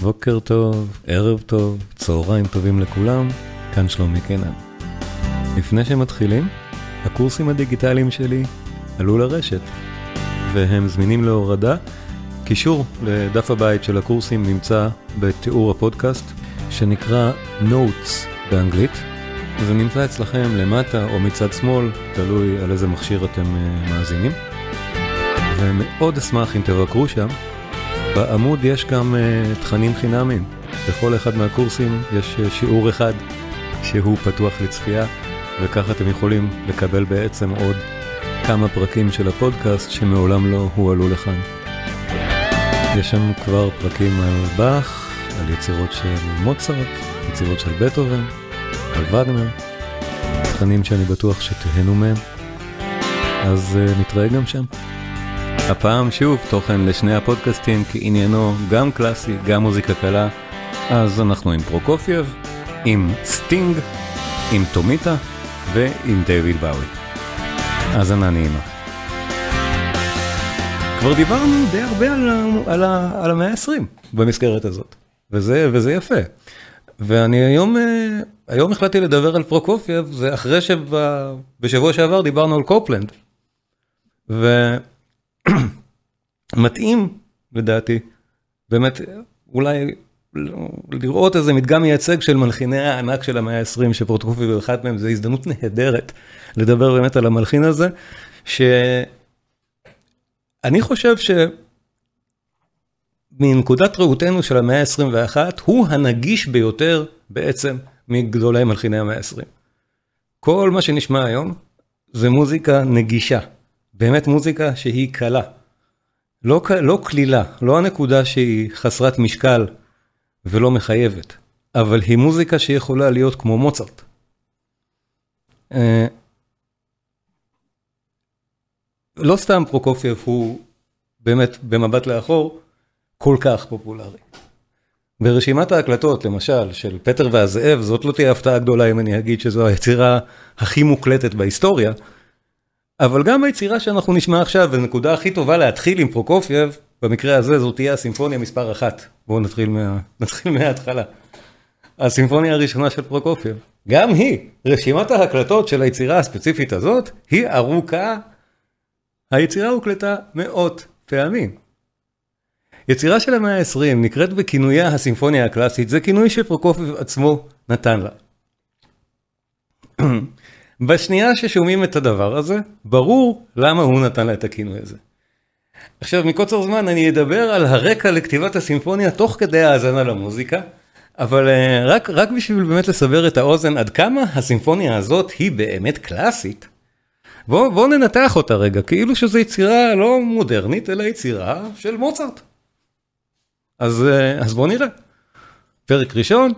בוקר טוב, ערב טוב, צהריים טובים לכולם, כאן שלומי קנן. לפני שמתחילים, הקורסים הדיגיטליים שלי עלו לרשת, והם זמינים להורדה. קישור לדף הבית של הקורסים נמצא בתיאור הפודקאסט, שנקרא Notes באנגלית. זה נמצא אצלכם למטה או מצד שמאל, תלוי על איזה מכשיר אתם uh, מאזינים. ומאוד אשמח אם תבקרו שם. בעמוד יש גם uh, תכנים חינמיים. בכל אחד מהקורסים יש uh, שיעור אחד שהוא פתוח לצפייה, וככה אתם יכולים לקבל בעצם עוד כמה פרקים של הפודקאסט שמעולם לא הועלו לכאן. יש שם כבר פרקים על באך, על יצירות של מוצרט, יצירות של בטהובן, על וגנר, תכנים שאני בטוח שתהנו מהם, אז אה, נתראה גם שם. הפעם שוב תוכן לשני הפודקאסטים כי עניינו גם קלאסי, גם מוזיקה קלה, אז אנחנו עם פרוקופייב, עם סטינג, עם טומיטה ועם דיוויד בואי. האזנה נעימה. כבר דיברנו די הרבה על, על, על המאה ה-20 במסגרת הזאת, וזה, וזה יפה. ואני היום, היום החלטתי לדבר על פרוקופייב, זה אחרי שבשבוע שעבר דיברנו על קופלנד. ומתאים, לדעתי, באמת, אולי לראות איזה מדגם מייצג של מלחיני הענק של המאה ה-20, שפרוקופייב הוא מהם, זו הזדמנות נהדרת לדבר באמת על המלחין הזה, שאני חושב ש... מנקודת ראותנו של המאה ה-21, הוא הנגיש ביותר בעצם מגדולי מלחיני המאה ה-20. כל מה שנשמע היום זה מוזיקה נגישה, באמת מוזיקה שהיא קלה. לא, לא קלילה, לא הנקודה שהיא חסרת משקל ולא מחייבת, אבל היא מוזיקה שיכולה להיות כמו מוצרט. אה, לא סתם פרוקופייב הוא באמת במבט לאחור, כל כך פופולרי. ברשימת ההקלטות, למשל, של פטר והזאב, זאת לא תהיה הפתעה גדולה אם אני אגיד שזו היצירה הכי מוקלטת בהיסטוריה, אבל גם היצירה שאנחנו נשמע עכשיו, ונקודה הכי טובה להתחיל עם פרוקופייב, במקרה הזה זאת תהיה הסימפוניה מספר אחת. בואו נתחיל, מה... נתחיל מההתחלה. הסימפוניה הראשונה של פרוקופייב. גם היא, רשימת ההקלטות של היצירה הספציפית הזאת, היא ארוכה. היצירה הוקלטה מאות פעמים. יצירה של המאה ה-20 נקראת בכינויה הסימפוניה הקלאסית, זה כינוי שפרוקופייב עצמו נתן לה. בשנייה ששומעים את הדבר הזה, ברור למה הוא נתן לה את הכינוי הזה. עכשיו, מקוצר זמן אני אדבר על הרקע לכתיבת הסימפוניה תוך כדי האזנה למוזיקה, אבל אה, רק, רק בשביל באמת לסבר את האוזן עד כמה הסימפוניה הזאת היא באמת קלאסית. בואו בוא ננתח אותה רגע, כאילו שזו יצירה לא מודרנית, אלא יצירה של מוצרט. אז, אה, אז בואו נראה. פרק ראשון,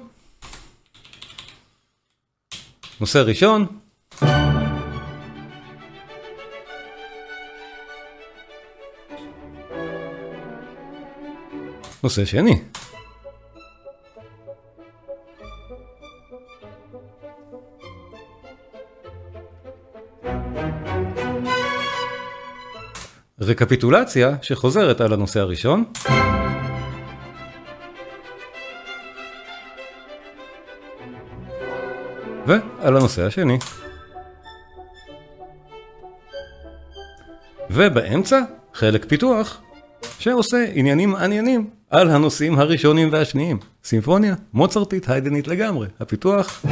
נושא ראשון. נושא שני. רקפיטולציה שחוזרת על הנושא הראשון. ועל הנושא השני. ובאמצע, חלק פיתוח, שעושה עניינים מעניינים על הנושאים הראשונים והשניים. סימפוניה, מוצרטית, היידנית לגמרי. הפיתוח...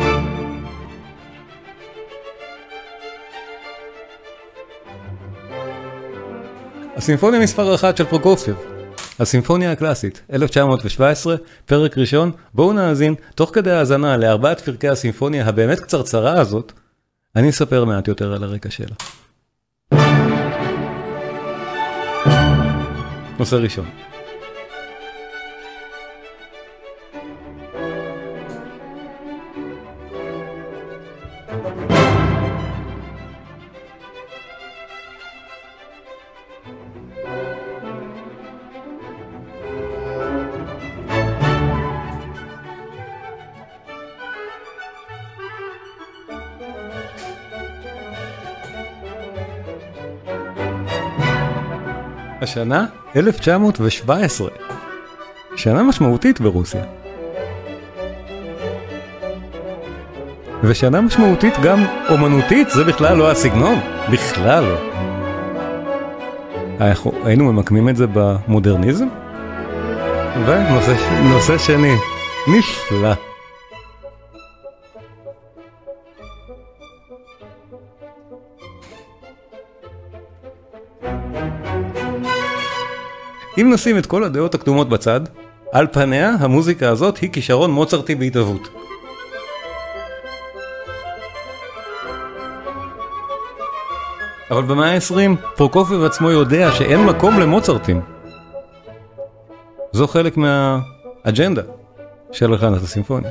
הסימפוניה מספר אחת של פרוקופייב, הסימפוניה הקלאסית, 1917, פרק ראשון, בואו נאזין, תוך כדי האזנה לארבעת פרקי הסימפוניה הבאמת קצרצרה הזאת, אני אספר מעט יותר על הרקע שלה. נושא ראשון. השנה 1917. שנה משמעותית ברוסיה. ושנה משמעותית גם אומנותית, זה בכלל לא הסגנון, בכלל לא. אנחנו היינו ממקמים את זה במודרניזם? ונושא שני, נפלא. אם נשים את כל הדעות הקדומות בצד, על פניה המוזיקה הזאת היא כישרון מוצרטי בהתהוות. אבל במאה ה-20 פרוקופיב עצמו יודע שאין מקום למוצרטים. זו חלק מהאג'נדה של הלחנת הסימפוניה.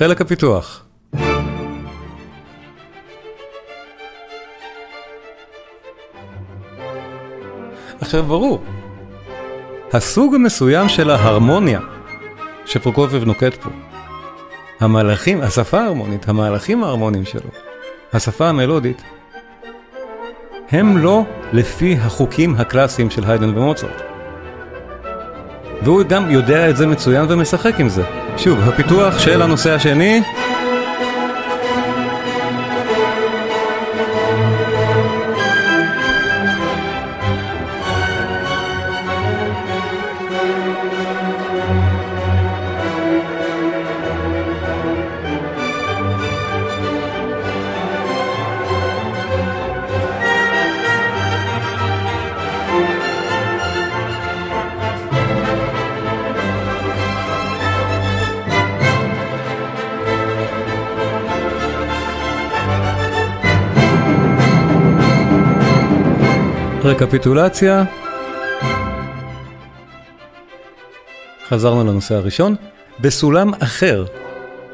חלק הפיתוח עכשיו ברור, הסוג המסוים של ההרמוניה שפרוקופיב נוקט פה, המהלכים, השפה ההרמונית, המהלכים ההרמוניים שלו, השפה המלודית, הם לא לפי החוקים הקלאסיים של היידן ומוצרט. והוא גם יודע את זה מצוין ומשחק עם זה. שוב, הפיתוח של הנושא השני רקפיטולציה. חזרנו לנושא הראשון. בסולם אחר,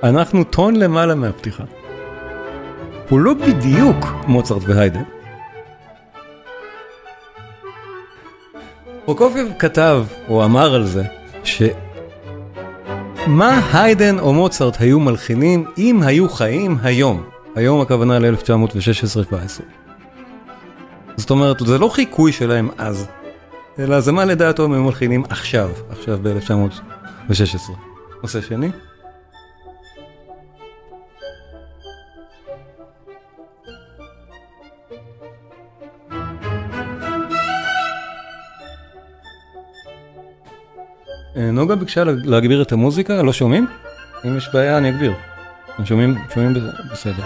אנחנו טון למעלה מהפתיחה. הוא לא בדיוק מוצרט והיידן. פרוקופיב כתב, או אמר על זה, שמה היידן או מוצרט היו מלחינים אם היו חיים היום. היום הכוונה ל-1916-17. זאת אומרת, זה לא חיקוי שלהם אז, אלא זה מה לדעתו הם מלחינים עכשיו, עכשיו ב-1916. נושא שני? אה, נוגה ביקשה להגביר את המוזיקה, לא שומעים? אם יש בעיה אני אגביר. שומעים, שומעים בסדר.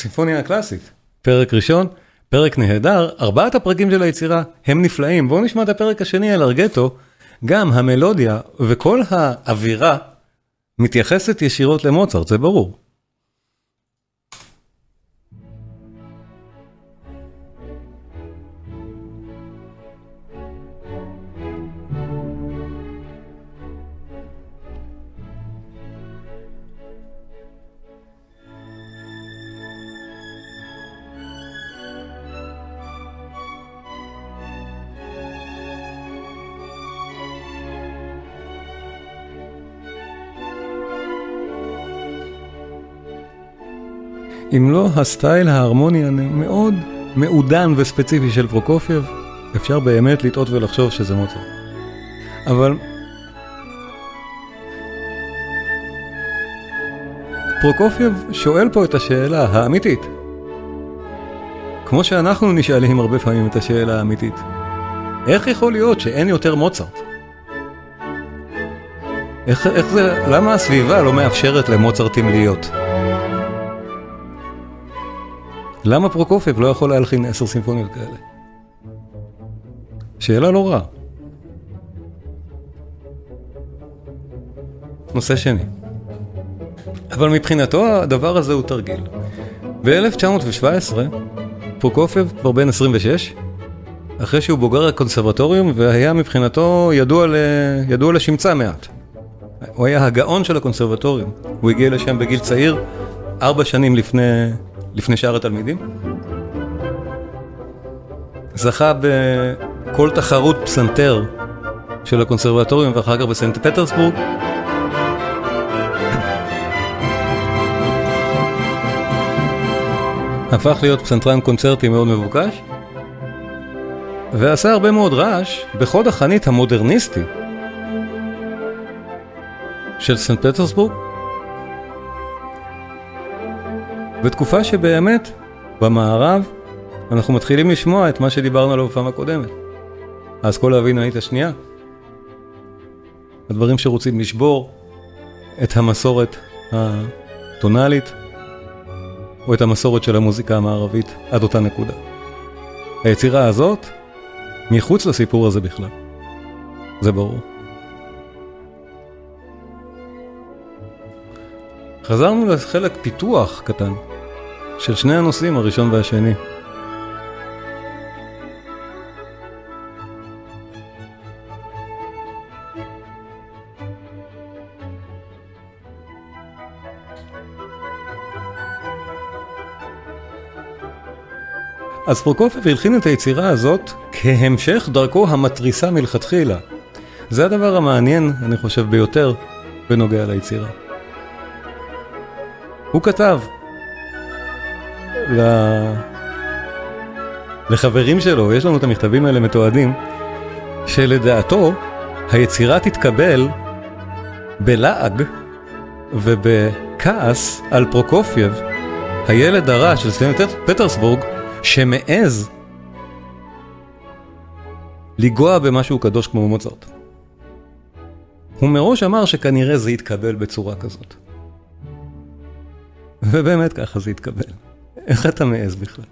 הסימפוניה הקלאסית. פרק ראשון, פרק נהדר, ארבעת הפרקים של היצירה הם נפלאים. בואו נשמע את הפרק השני על ארגטו, גם המלודיה וכל האווירה מתייחסת ישירות למוצרט, זה ברור. אם לא הסטייל ההרמוני המאוד מעודן וספציפי של פרוקופייב, אפשר באמת לטעות ולחשוב שזה מוצרט. אבל פרוקופייב שואל פה את השאלה האמיתית. כמו שאנחנו נשאלים הרבה פעמים את השאלה האמיתית. איך יכול להיות שאין יותר מוצרט? איך, איך זה, למה הסביבה לא מאפשרת למוצרטים להיות? למה פרוקופייב לא יכול להלחין עשר סימפוניות כאלה? שאלה לא רעה. נושא שני. אבל מבחינתו הדבר הזה הוא תרגיל. ב-1917 פרוקופייב כבר בן 26, אחרי שהוא בוגר הקונסרבטוריום והיה מבחינתו ידוע, ל... ידוע לשמצה מעט. הוא היה הגאון של הקונסרבטוריום, הוא הגיע לשם בגיל צעיר, ארבע שנים לפני, לפני שאר התלמידים. זכה בכל תחרות פסנתר של הקונסרבטוריום ואחר כך בסנט פטרסבורג. הפך להיות פסנתרן קונצרטי מאוד מבוקש, ועשה הרבה מאוד רעש בחוד החנית המודרניסטי של סנט פטרסבורג, בתקופה שבאמת במערב אנחנו מתחילים לשמוע את מה שדיברנו עליו בפעם הקודמת. האסכולה הווינאית השנייה. הדברים שרוצים לשבור את המסורת הטונאלית, או את המסורת של המוזיקה המערבית עד אותה נקודה. היצירה הזאת, מחוץ לסיפור הזה בכלל. זה ברור. חזרנו לחלק פיתוח קטן של שני הנושאים, הראשון והשני. אז פרוקופייב הלחין את היצירה הזאת כהמשך דרכו המתריסה מלכתחילה. זה הדבר המעניין, אני חושב, ביותר בנוגע ליצירה. הוא כתב ל... לחברים שלו, יש לנו את המכתבים האלה מתועדים, שלדעתו היצירה תתקבל בלעג ובכעס על פרוקופייב, הילד הרע של סטנט פטרסבורג, שמעז לגוע במשהו קדוש כמו מוצרט. הוא מראש אמר שכנראה זה יתקבל בצורה כזאת. ובאמת ככה זה יתקבל. איך אתה מעז בכלל?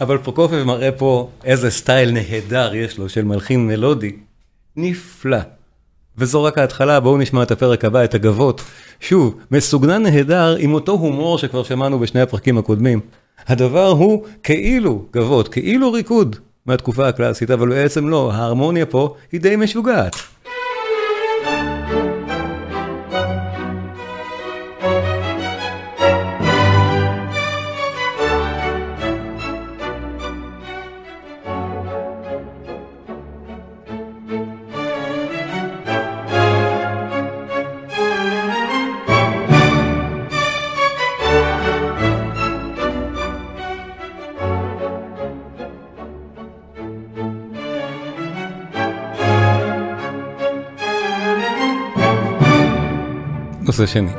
אבל פרוקופב מראה פה איזה סטייל נהדר יש לו של מלחין מלודי. נפלא. וזו רק ההתחלה, בואו נשמע את הפרק הבא, את הגבות. שוב, מסוגנן נהדר עם אותו הומור שכבר שמענו בשני הפרקים הקודמים. הדבר הוא כאילו גבות, כאילו ריקוד מהתקופה הקלאסית, אבל בעצם לא, ההרמוניה פה היא די משוגעת. נושא שני.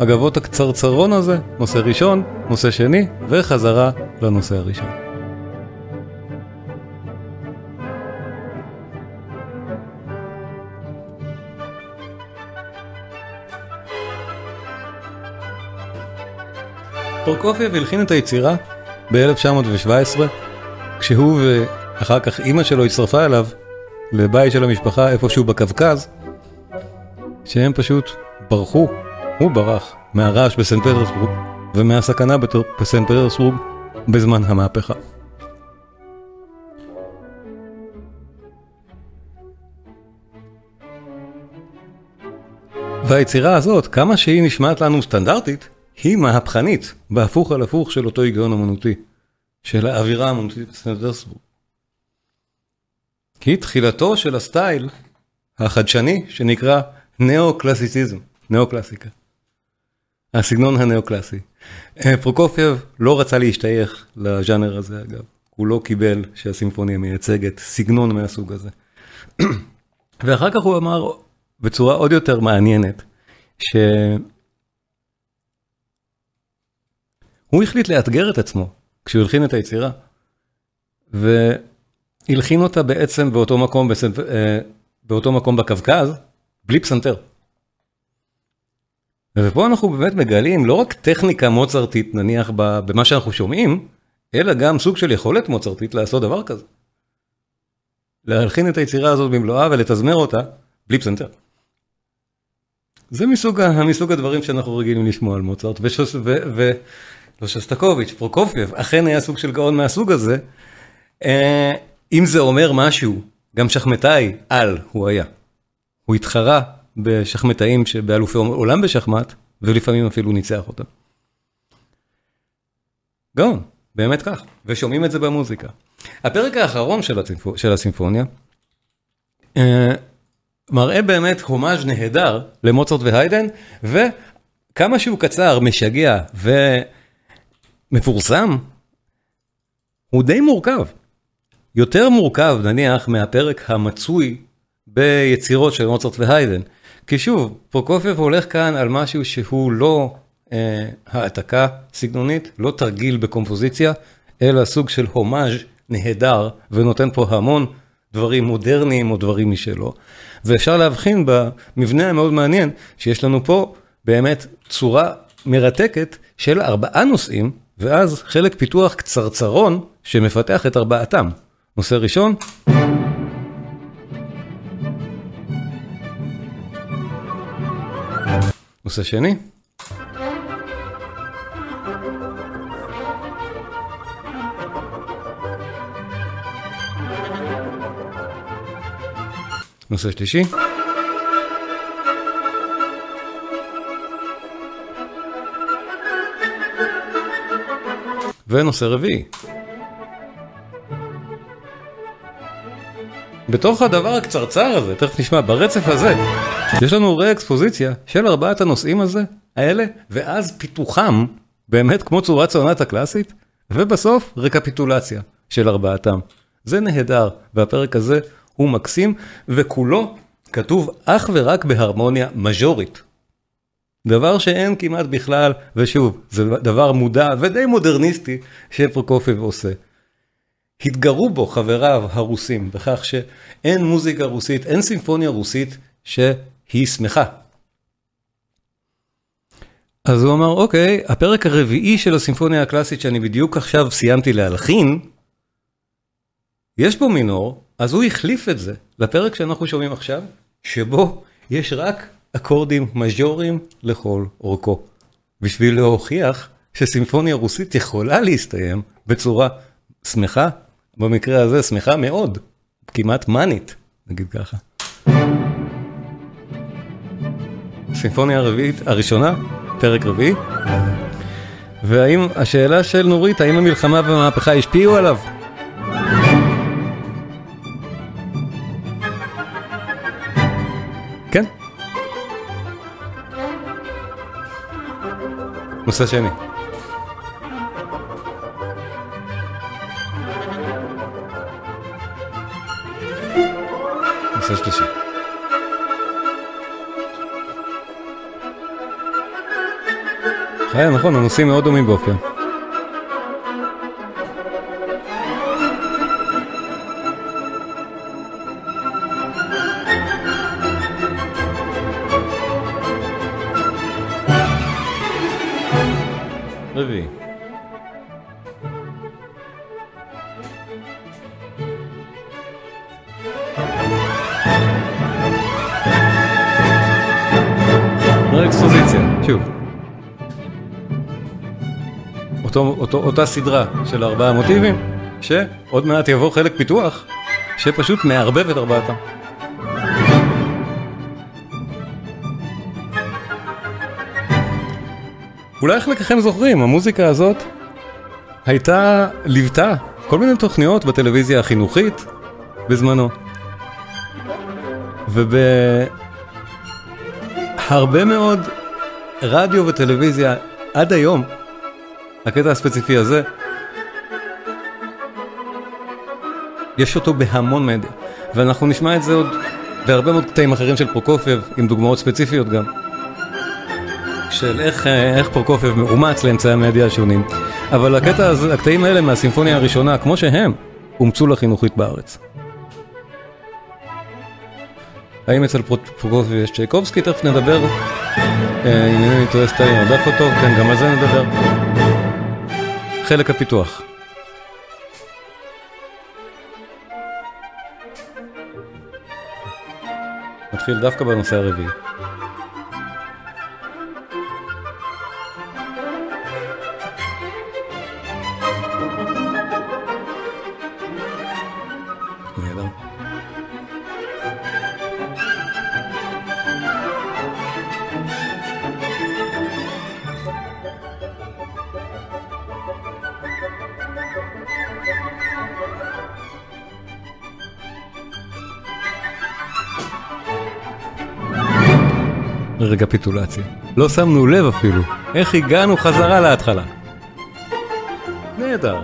הגבות הקצרצרון הזה, נושא ראשון, נושא שני, וחזרה לנושא הראשון. פרוקופייב הלחין את היצירה ב-1917, כשהוא ואחר כך אימא שלו הצטרפה אליו לבית של המשפחה איפשהו בקווקז, שהם פשוט ברחו, הוא ברח, מהרעש בסנט פטרסבורג ומהסכנה בסנט פטרסבורג בזמן המהפכה. והיצירה הזאת, כמה שהיא נשמעת לנו סטנדרטית, היא מהפכנית, בהפוך על הפוך של אותו היגיון אמנותי, של האווירה האמנותית בסנט פטרסבורג. היא תחילתו של הסטייל החדשני שנקרא נאו-קלאסיציזם. נאו-קלאסיקה. הסגנון הנאו-קלאסי. אה, פרוקופייב לא רצה להשתייך לז'אנר הזה אגב. הוא לא קיבל שהסימפוניה מייצגת סגנון מהסוג הזה. ואחר כך הוא אמר בצורה עוד יותר מעניינת, שהוא החליט לאתגר את עצמו כשהוא הלחין את היצירה, והלחין אותה בעצם באותו מקום, בסנט... אה, באותו מקום בקווקז, בלי פסנתר. ופה אנחנו באמת מגלים לא רק טכניקה מוצרטית נניח במה שאנחנו שומעים, אלא גם סוג של יכולת מוצרטית לעשות דבר כזה. להלחין את היצירה הזאת במלואה ולתזמר אותה בלי פסנתר. זה מסוג, מסוג הדברים שאנחנו רגילים לשמוע על מוצרט, ושוס, ו, ו, לא שוסטקוביץ', פרוקופייב, אכן היה סוג של גאון מהסוג הזה. אה, אם זה אומר משהו, גם שחמטאי על הוא היה. הוא התחרה בשחמטאים באלופי עולם בשחמט, ולפעמים אפילו ניצח אותם. גאון, באמת כך, ושומעים את זה במוזיקה. הפרק האחרון של, הצימפ... של הסימפוניה, אה, מראה באמת הומאז' נהדר למוצרט והיידן, וכמה שהוא קצר, משגע ומפורסם, הוא די מורכב. יותר מורכב נניח מהפרק המצוי ביצירות של מוצרט והיידן. כי שוב, פרוקופייב הולך כאן על משהו שהוא לא אה, העתקה סגנונית, לא תרגיל בקומפוזיציה, אלא סוג של הומאז' נהדר, ונותן פה המון דברים מודרניים או דברים משלו. ואפשר להבחין במבנה המאוד מעניין, שיש לנו פה באמת צורה מרתקת של ארבעה נושאים, ואז חלק פיתוח קצרצרון שמפתח את ארבעתם. נושא ראשון. נושא שני. נושא שלישי. ונושא רביעי. בתוך הדבר הקצרצר הזה, תכף נשמע, ברצף הזה, יש לנו רה-אקספוזיציה של ארבעת הנושאים הזה, האלה, ואז פיתוחם, באמת כמו צורת סונטה קלאסית, ובסוף רקפיטולציה של ארבעתם. זה נהדר, והפרק הזה הוא מקסים, וכולו כתוב אך ורק בהרמוניה מז'ורית. דבר שאין כמעט בכלל, ושוב, זה דבר מודע ודי מודרניסטי שפרוקופייב עושה. התגרו בו חבריו הרוסים בכך שאין מוזיקה רוסית, אין סימפוניה רוסית שהיא שמחה. אז הוא אמר, אוקיי, הפרק הרביעי של הסימפוניה הקלאסית שאני בדיוק עכשיו סיימתי להלחין, יש בו מינור, אז הוא החליף את זה לפרק שאנחנו שומעים עכשיו, שבו יש רק אקורדים מז'וריים לכל אורכו. בשביל להוכיח שסימפוניה רוסית יכולה להסתיים בצורה שמחה, במקרה הזה שמחה מאוד, כמעט מאנית, נגיד ככה. סימפוניה הרביעית הראשונה, פרק רביעי. והאם, השאלה של נורית, האם המלחמה והמהפכה השפיעו עליו? כן. נושא שני. נושא שלישי. חיי, נכון, הנושאים מאוד דומים באופן. אקספוזיציה, שוב. אותו, אותו, אותה סדרה של ארבעה מוטיבים, שעוד מעט יבוא חלק פיתוח, שפשוט מערבב את ארבעתם. אולי חלקכם זוכרים, המוזיקה הזאת הייתה, ליוותה כל מיני תוכניות בטלוויזיה החינוכית בזמנו. ובהרבה מאוד רדיו וטלוויזיה עד היום, הקטע הספציפי הזה, יש אותו בהמון מדיה, ואנחנו נשמע את זה עוד בהרבה מאוד קטעים אחרים של פרוקופייב, עם דוגמאות ספציפיות גם. של איך, איך פרוקופייב מאומץ לאמצעי המדיה השונים. אבל הקטע הזה, הקטעים האלה מהסימפוניה הראשונה, כמו שהם, אומצו לחינוכית בארץ. האם אצל פרוקופי יש צ'ייקובסקי? תכף נדבר. אה, ענייני אינטרסטרים הדף אותו, כן, גם על זה נדבר. חלק הפיתוח. מתחיל דווקא בנושא הרביעי. רקפיטולציה. לא שמנו לב אפילו, איך הגענו חזרה להתחלה. נהדר.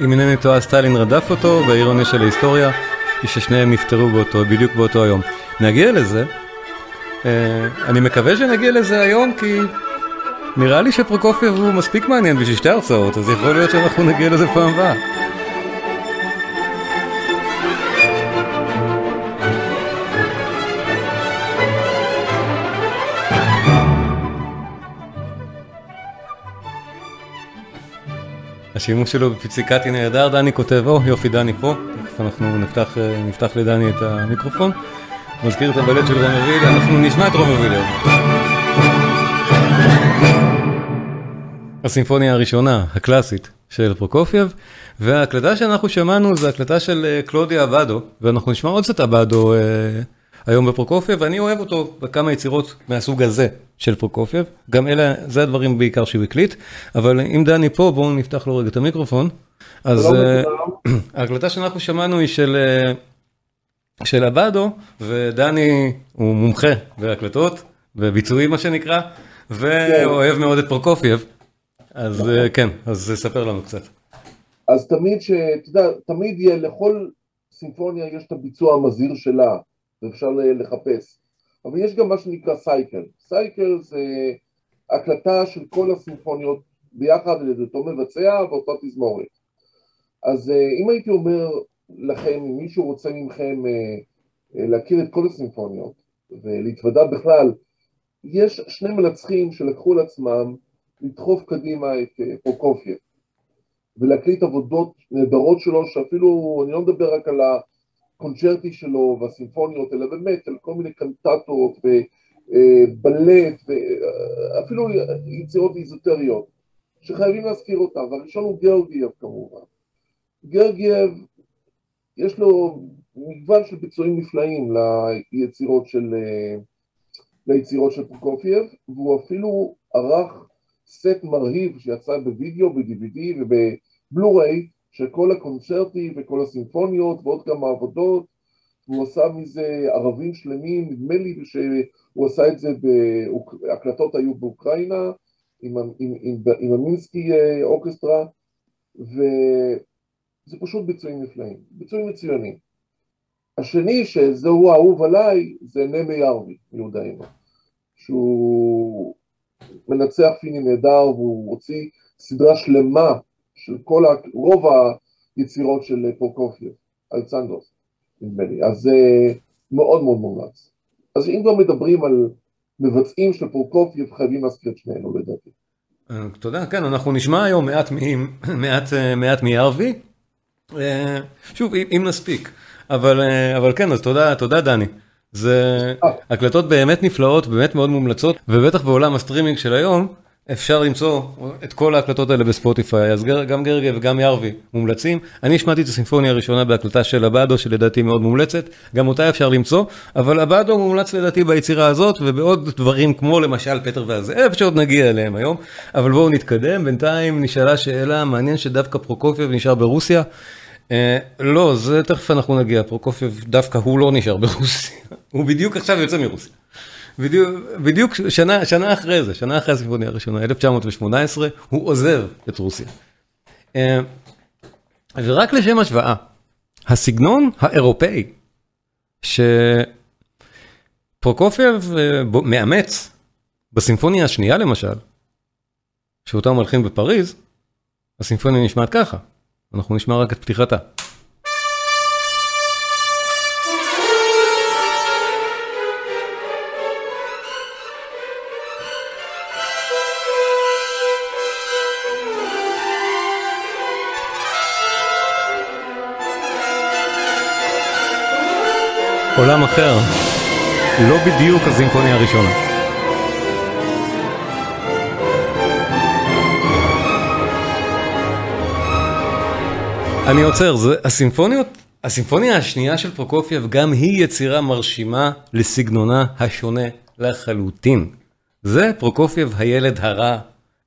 אם אינני טועה, סטלין רדף אותו, והאירוניה של ההיסטוריה היא ששניהם נפטרו באותו, בדיוק באותו היום. נגיע לזה. אה, אני מקווה שנגיע לזה היום, כי נראה לי שפרוקופייב הוא מספיק מעניין בשביל שתי הרצאות, אז יכול להיות שאנחנו נגיע לזה פעם הבאה. השימוש שלו בפיציקטי נהדר, דני כותב, או יופי דני פה, תכף אנחנו נפתח, נפתח לדני את המיקרופון. מזכיר את הבלט של רומיאו ויוליה, אנחנו נשמע את רומיאו ויוליה. הסימפוניה הראשונה, הקלאסית, של פרוקופייב, וההקלטה שאנחנו שמענו זה הקלטה של אה, קלאודיו אבדו, ואנחנו נשמע עוד קצת אבדו אה, היום בפרוקופייב, ואני אוהב אותו בכמה יצירות מהסוג הזה של פרוקופייב, גם אלה, זה הדברים בעיקר שהוא הקליט, אבל אם דני פה, בואו נפתח לו רגע את המיקרופון. אז אה, ההקלטה שאנחנו שמענו היא של... אה, של אבדו, ודני הוא מומחה בהקלטות, בביצועים מה שנקרא, ואוהב מאוד את פרוקופייב. אז נכון. כן, אז ספר לנו קצת. אז תמיד, ש... אתה יודע, תמיד יהיה, לכל סימפוניה יש את הביצוע המזהיר שלה, ואפשר לחפש. אבל יש גם מה שנקרא cycle. cycle זה הקלטה של כל הסימפוניות ביחד על ידי אותו מבצע ואותה תזמורת. אז אם הייתי אומר לכם, אם מישהו רוצה מכם להכיר את כל הסימפוניות ולהתוודע בכלל, יש שני מנצחים שלקחו לעצמם לדחוף קדימה את אה, פרוקופייב ולהקליט עבודות נהדרות שלו שאפילו, אני לא מדבר רק על הקונצ'רטי שלו והסימפוניות, אלא באמת על כל מיני קנטטות ובלט ואפילו יצירות איזוטריות שחייבים להזכיר אותם, והראשון הוא גרגייב כמובן. גרגייב יש לו מגוון של ביצועים נפלאים ליצירות של, אה, ליצירות של פרוקופייב, והוא אפילו ערך סט מרהיב שיצא בווידאו, ב-DVD ובבלו-ריי של כל הקונצרטים וכל הסימפוניות ועוד כמה עבודות והוא עשה מזה ערבים שלמים, נדמה לי שהוא עשה את זה, הקלטות היו באוקראינה עם, עם, עם, עם המרינסקי אה, orchestra וזה פשוט ביצועים נפלאים, ביצועים מצוינים. השני שזהו האהוב עליי זה נמה ירבי מיהודאינו שהוא מנצח פיני נהדר והוא הוציא סדרה שלמה של כל, ה... רוב היצירות של פרוקופייב, אלצנדרוס, נדמה לי, אז זה מאוד מאוד מומלץ. אז אם כבר מדברים על מבצעים של פרוקופייב, חייבים להזכיר את שניהם לדעתי. אה, תודה, כן, אנחנו נשמע היום מעט, מעט, אה, מעט מירבי, אה, שוב, אם נספיק, אבל, אבל כן, אז תודה, תודה דני. זה הקלטות באמת נפלאות, באמת מאוד מומלצות, ובטח בעולם הסטרימינג של היום, אפשר למצוא את כל ההקלטות האלה בספוטיפיי, אז גם גרגייב וגם ירבי מומלצים. אני השמעתי את הסימפוניה הראשונה בהקלטה של אבדו, שלדעתי מאוד מומלצת, גם אותה אפשר למצוא, אבל אבדו מומלץ לדעתי ביצירה הזאת, ובעוד דברים כמו למשל פטר והזאב, שעוד נגיע אליהם היום, אבל בואו נתקדם, בינתיים נשאלה שאלה, מעניין שדווקא פרוקופייב נשאר ברוסיה. אה, לא, זה תכף אנחנו נגיע, פרוקופייב דווקא הוא לא נשאר ברוסיה, הוא בדיוק עכשיו יוצא מרוסיה. בדיוק, שנה, שנה אחרי זה, שנה אחרי הסימפוניה הראשונה, 1918, הוא עוזב את רוסיה. אה, ורק לשם השוואה, הסגנון האירופאי שפרוקופייב אה, מאמץ בסימפוניה השנייה למשל, שאותה מלחין בפריז, הסימפוניה נשמעת ככה. אנחנו נשמע רק את פתיחתה. עולם אחר, לא בדיוק הסימפוניה הראשונה. אני עוצר, זה, הסימפוניות, הסימפוניה השנייה של פרוקופייב גם היא יצירה מרשימה לסגנונה השונה לחלוטין. זה פרוקופייב הילד הרע,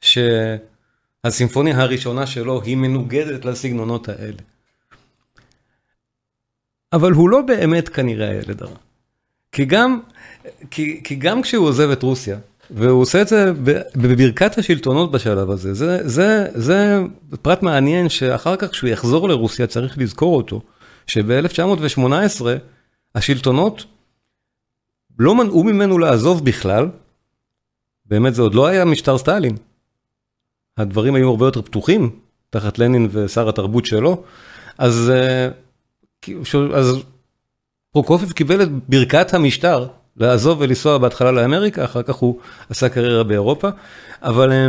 שהסימפוניה הראשונה שלו היא מנוגדת לסגנונות האלה. אבל הוא לא באמת כנראה הילד הרע. כי גם, כי, כי גם כשהוא עוזב את רוסיה, והוא עושה את זה בברכת השלטונות בשלב הזה, זה, זה, זה פרט מעניין שאחר כך כשהוא יחזור לרוסיה צריך לזכור אותו, שב-1918 השלטונות לא מנעו ממנו לעזוב בכלל, באמת זה עוד לא היה משטר סטלין, הדברים היו הרבה יותר פתוחים תחת לנין ושר התרבות שלו, אז אה, אז פרוקופייב קיבל את ברכת המשטר לעזוב ולנסוע בהתחלה לאמריקה, אחר כך הוא עשה קריירה באירופה, אבל אה,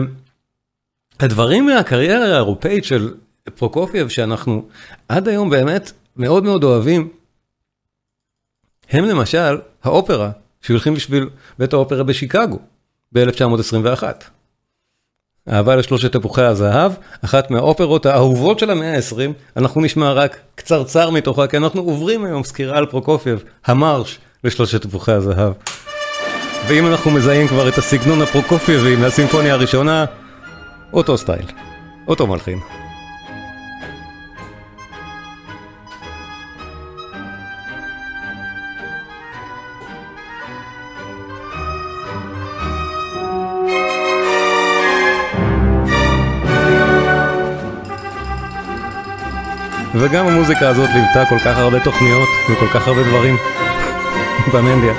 הדברים מהקריירה האירופאית של פרוקופייב שאנחנו עד היום באמת מאוד מאוד אוהבים, הם למשל האופרה שהוא הלחין בשביל בית האופרה בשיקגו ב-1921. אהבה לשלושת תפוחי הזהב, אחת מהאופרות האהובות של המאה ה-20, אנחנו נשמע רק קצרצר מתוכה, כי אנחנו עוברים היום סקירה על פרוקופייב, המרש לשלושת תפוחי הזהב. ואם אנחנו מזהים כבר את הסגנון הפרוקופייבי מהסימפוניה הראשונה, אותו סטייל, אותו מלחין. וגם המוזיקה הזאת ליוותה כל כך הרבה תוכניות וכל כך הרבה דברים במנדיה.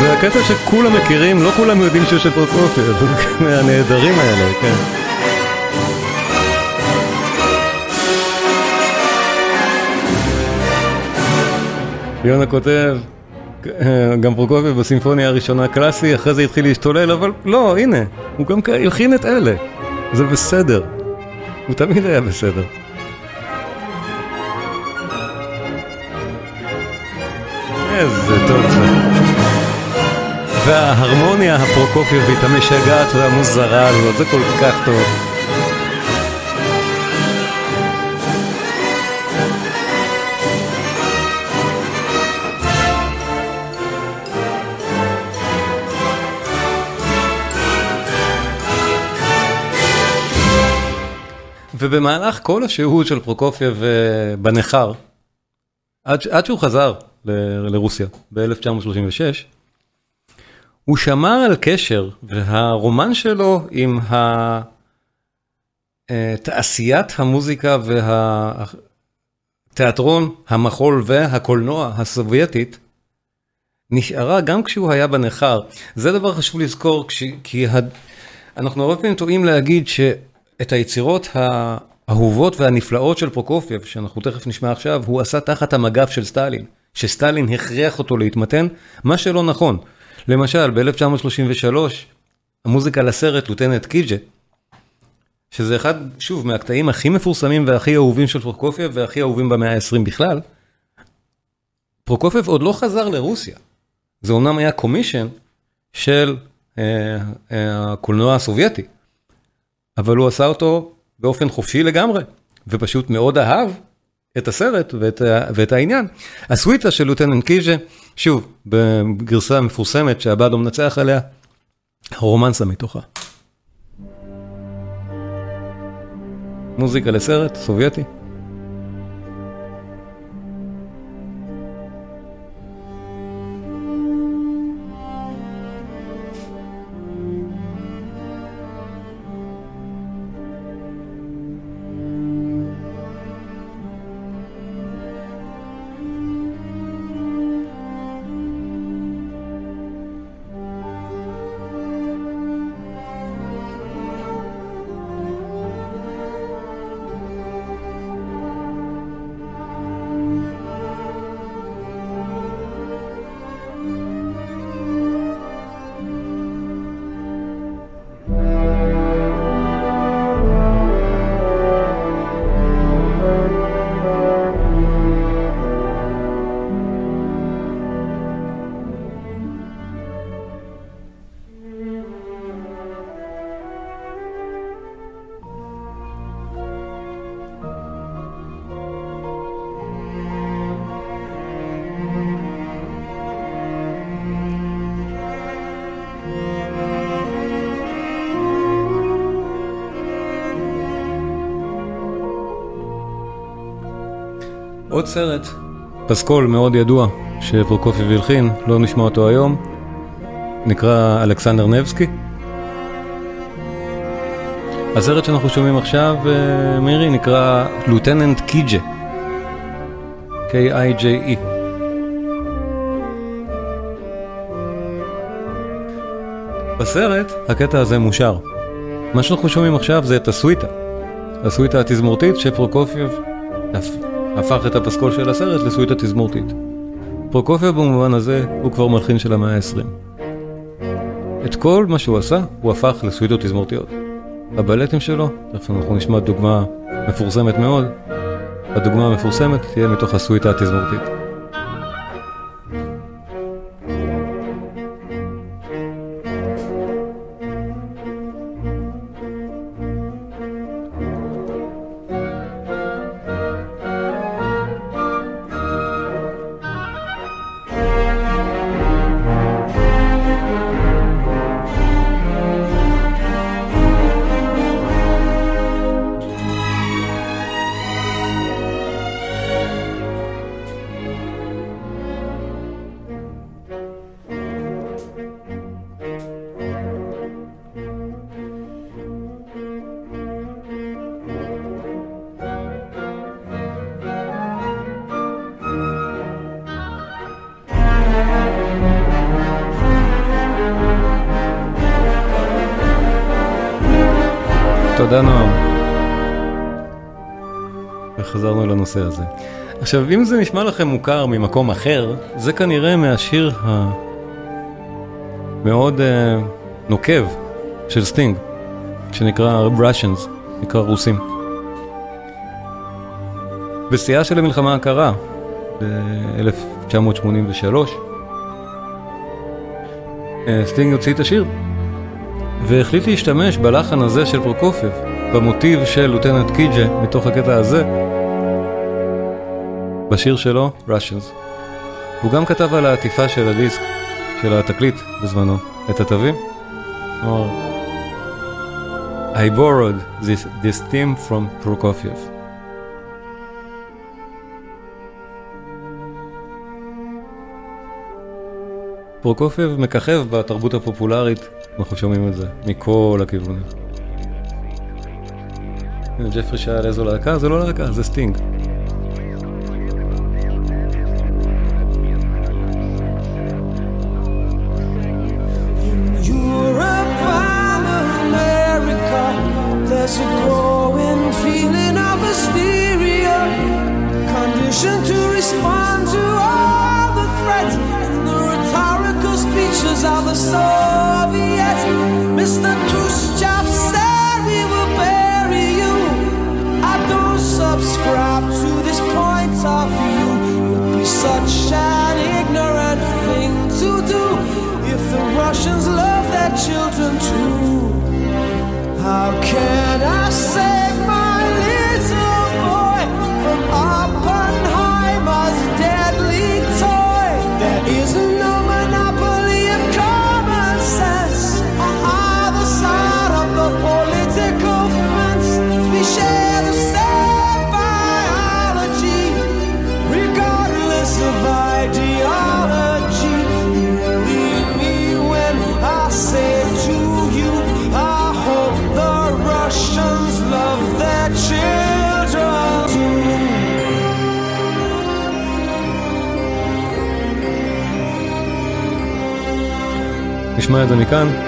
זה הקטע שכולם מכירים, לא כולם יודעים שיש את פרופורציה, זה מהנהדרים האלה, כן. יונה כותב, גם פרוקופיב בסימפוניה הראשונה קלאסי, אחרי זה התחיל להשתולל, אבל לא, הנה, הוא גם הלחין את אלה, זה בסדר. הוא תמיד היה בסדר. איזה טוב זה. וההרמוניה הפרוקופיובית המשגעת והמוזרה הזאת, זה כל כך טוב. ובמהלך כל השהות של פרוקופייב אה, בניכר, עד, עד שהוא חזר ל, לרוסיה ב-1936, הוא שמר על קשר, והרומן שלו עם אה, תעשיית המוזיקה והתיאטרון, המחול והקולנוע הסובייטית, נשארה גם כשהוא היה בניכר. זה דבר חשוב לזכור, כי אנחנו הרבה פעמים טועים להגיד ש... את היצירות האהובות והנפלאות של פרוקופייב, שאנחנו תכף נשמע עכשיו, הוא עשה תחת המגף של סטלין, שסטלין הכריח אותו להתמתן, מה שלא נכון. למשל, ב-1933, המוזיקה לסרט Lieutenant קיג'ה, שזה אחד, שוב, מהקטעים הכי מפורסמים והכי אהובים של פרוקופייב והכי אהובים במאה ה-20 בכלל, פרוקופייב עוד לא חזר לרוסיה. זה אומנם היה קומישן של אה, אה, הקולנוע הסובייטי. אבל הוא עשה אותו באופן חופשי לגמרי, ופשוט מאוד אהב את הסרט ואת, ואת העניין. הסוויטה של לוטננט קיז'ה, שוב, בגרסה מפורסמת שהבאדו מנצח עליה, הרומנסה מתוכה. מוזיקה לסרט סובייטי. עוד סרט, פסקול מאוד ידוע שפרוקופיב הלחין, לא נשמע אותו היום, נקרא אלכסנדר נבסקי. הסרט שאנחנו שומעים עכשיו, אה, מירי, נקרא לוטננט קיג'ה, K-I-J-E. בסרט הקטע הזה מושר. מה שאנחנו שומעים עכשיו זה את הסוויטה. הסוויטה התזמורתית שפרוקופיוב הפך את הפסקול של הסרט לסוויטה תזמורתית. פרוקופיוב במובן הזה הוא כבר מלחין של המאה ה-20. את כל מה שהוא עשה הוא הפך לסוויטות תזמורתיות. הבלטים שלו, תכף אנחנו נשמע דוגמה מפורסמת מאוד, הדוגמה המפורסמת תהיה מתוך הסוויטה התזמורתית. עכשיו, אם זה נשמע לכם מוכר ממקום אחר, זה כנראה מהשיר המאוד אה, נוקב של סטינג, שנקרא Russians, נקרא רוסים. בשיאה של המלחמה הקרה, ב-1983, אה, סטינג הוציא את השיר והחליט להשתמש בלחן הזה של פרוקופייב, במוטיב של Lieutenant קיג'ה, מתוך הקטע הזה, בשיר שלו, Russians. הוא גם כתב על העטיפה של הדיסק, של התקליט בזמנו, את התווים. I borrowed this, this theme from Prokofiev. פרוקופייב מככב בתרבות הפופולרית אנחנו שומעים את זה מכל הכיוונים. ג'פרי שאל איזו להקה, זה לא להקה, זה סטינג.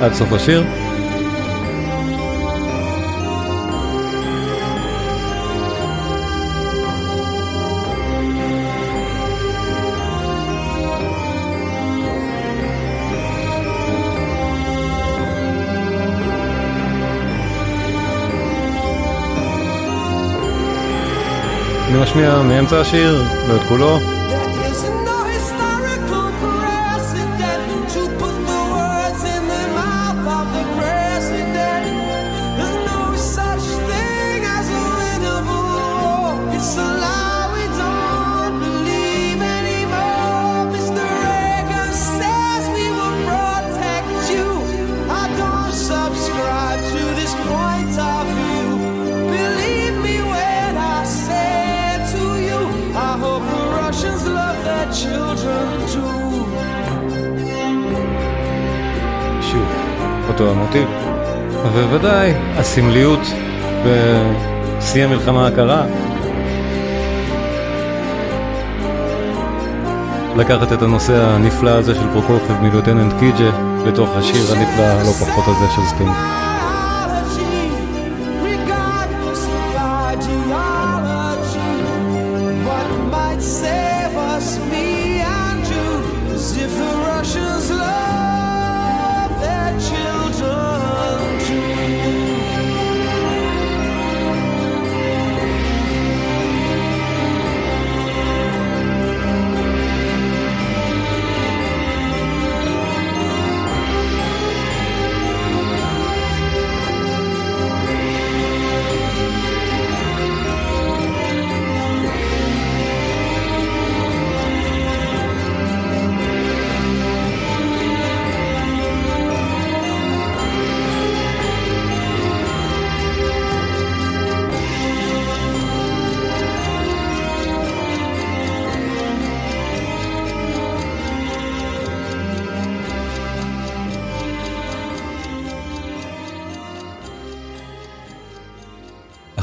עד סוף השיר. אני משמיע מאמצע השיר, לא את כולו. ובוודאי הסמליות בשיא המלחמה הקרה. לקחת את הנושא הנפלא הזה של פרוקופייב מ Lieutenant קיג'ה לתוך השיר הנפלא הלא פחות הזה של סטינג.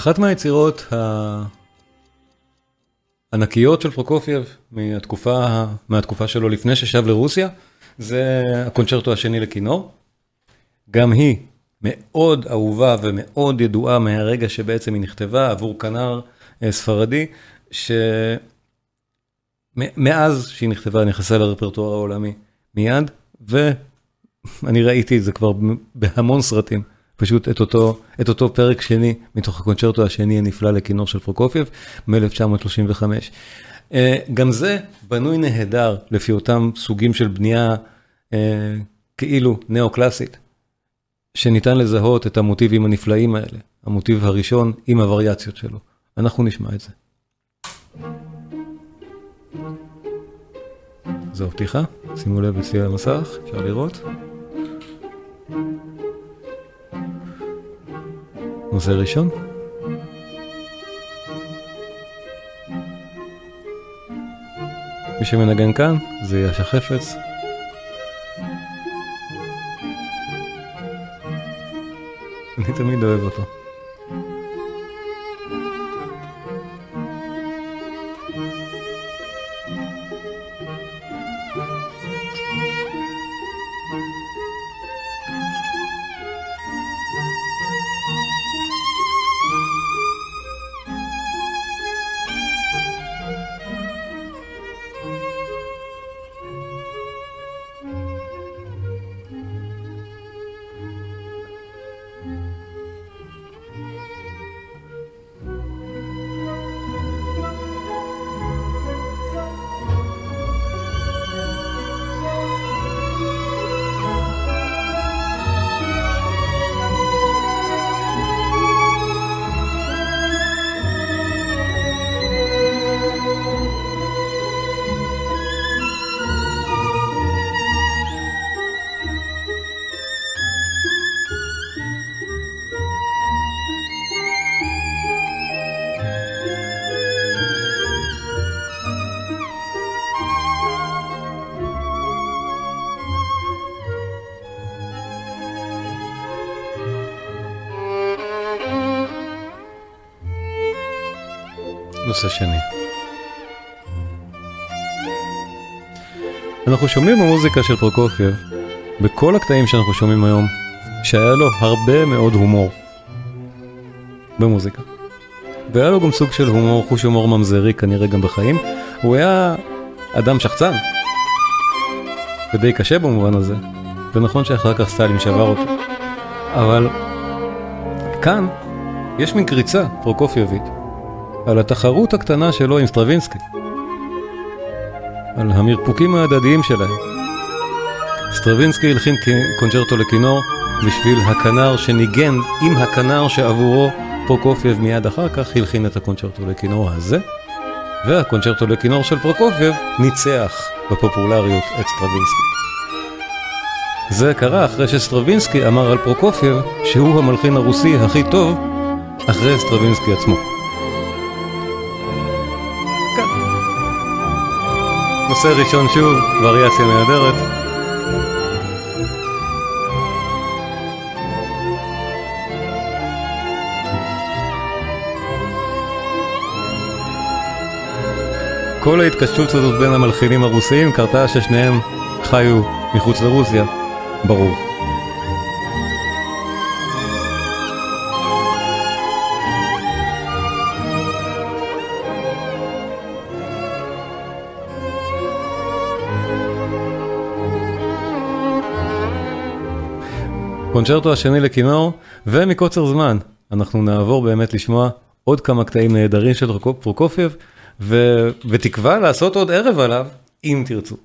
אחת מהיצירות הענקיות של פרוקופייב מהתקופה, מהתקופה שלו לפני ששב לרוסיה, זה הקונצ'רטו השני לכינור. גם היא מאוד אהובה ומאוד ידועה מהרגע שבעצם היא נכתבה עבור כנר אה, ספרדי, שמאז שהיא נכתבה נכנסה לרפרטואר העולמי מיד, ואני ראיתי את זה כבר בהמון סרטים. פשוט את אותו, את אותו פרק שני מתוך הקונצ'רטו השני הנפלא לכינור של פרוקופייב מ-1935. אה, גם זה בנוי נהדר לפי אותם סוגים של בנייה אה, כאילו נאו-קלאסית, שניתן לזהות את המוטיבים הנפלאים האלה, המוטיב הראשון עם הווריאציות שלו. אנחנו נשמע את זה. זו פתיחה, שימו לב על המסך, אפשר לראות. נושא ראשון. מי שמנגן כאן זה יאשה חפץ. אני תמיד אוהב אותו. נושא שני. אנחנו שומעים במוזיקה של פרוקופייב, בכל הקטעים שאנחנו שומעים היום, שהיה לו הרבה מאוד הומור במוזיקה. והיה לו גם סוג של הומור, חוש הומור ממזרי כנראה גם בחיים. הוא היה אדם שחצן, ודי קשה במובן הזה, ונכון שאחר כך סטלין שבר אותו. אבל כאן יש מין קריצה פרוקופייבית. על התחרות הקטנה שלו עם סטרווינסקי. על המרפוקים ההדדיים שלהם. סטרווינסקי הלחין קונצ'רטו לכינור בשביל הכנר שניגן עם הכנר שעבורו פרוקופייב מיד אחר כך הלחין את הקונצ'רטו לכינור הזה, והקונצ'רטו לכינור של פרוקופייב ניצח בפופולריות את סטרווינסקי. זה קרה אחרי שסטרווינסקי אמר על פרוקופייב שהוא המלחין הרוסי הכי טוב אחרי סטרווינסקי עצמו. נושא ראשון שוב, וריאציה נהדרת. כל ההתקשרות הזאת בין המלחינים הרוסיים קרתה ששניהם חיו מחוץ לרוסיה, ברור. קונצ'רטו השני לכינור, ומקוצר זמן, אנחנו נעבור באמת לשמוע עוד כמה קטעים נהדרים של פרוקופייב, ונקווה לעשות עוד ערב עליו, אם תרצו.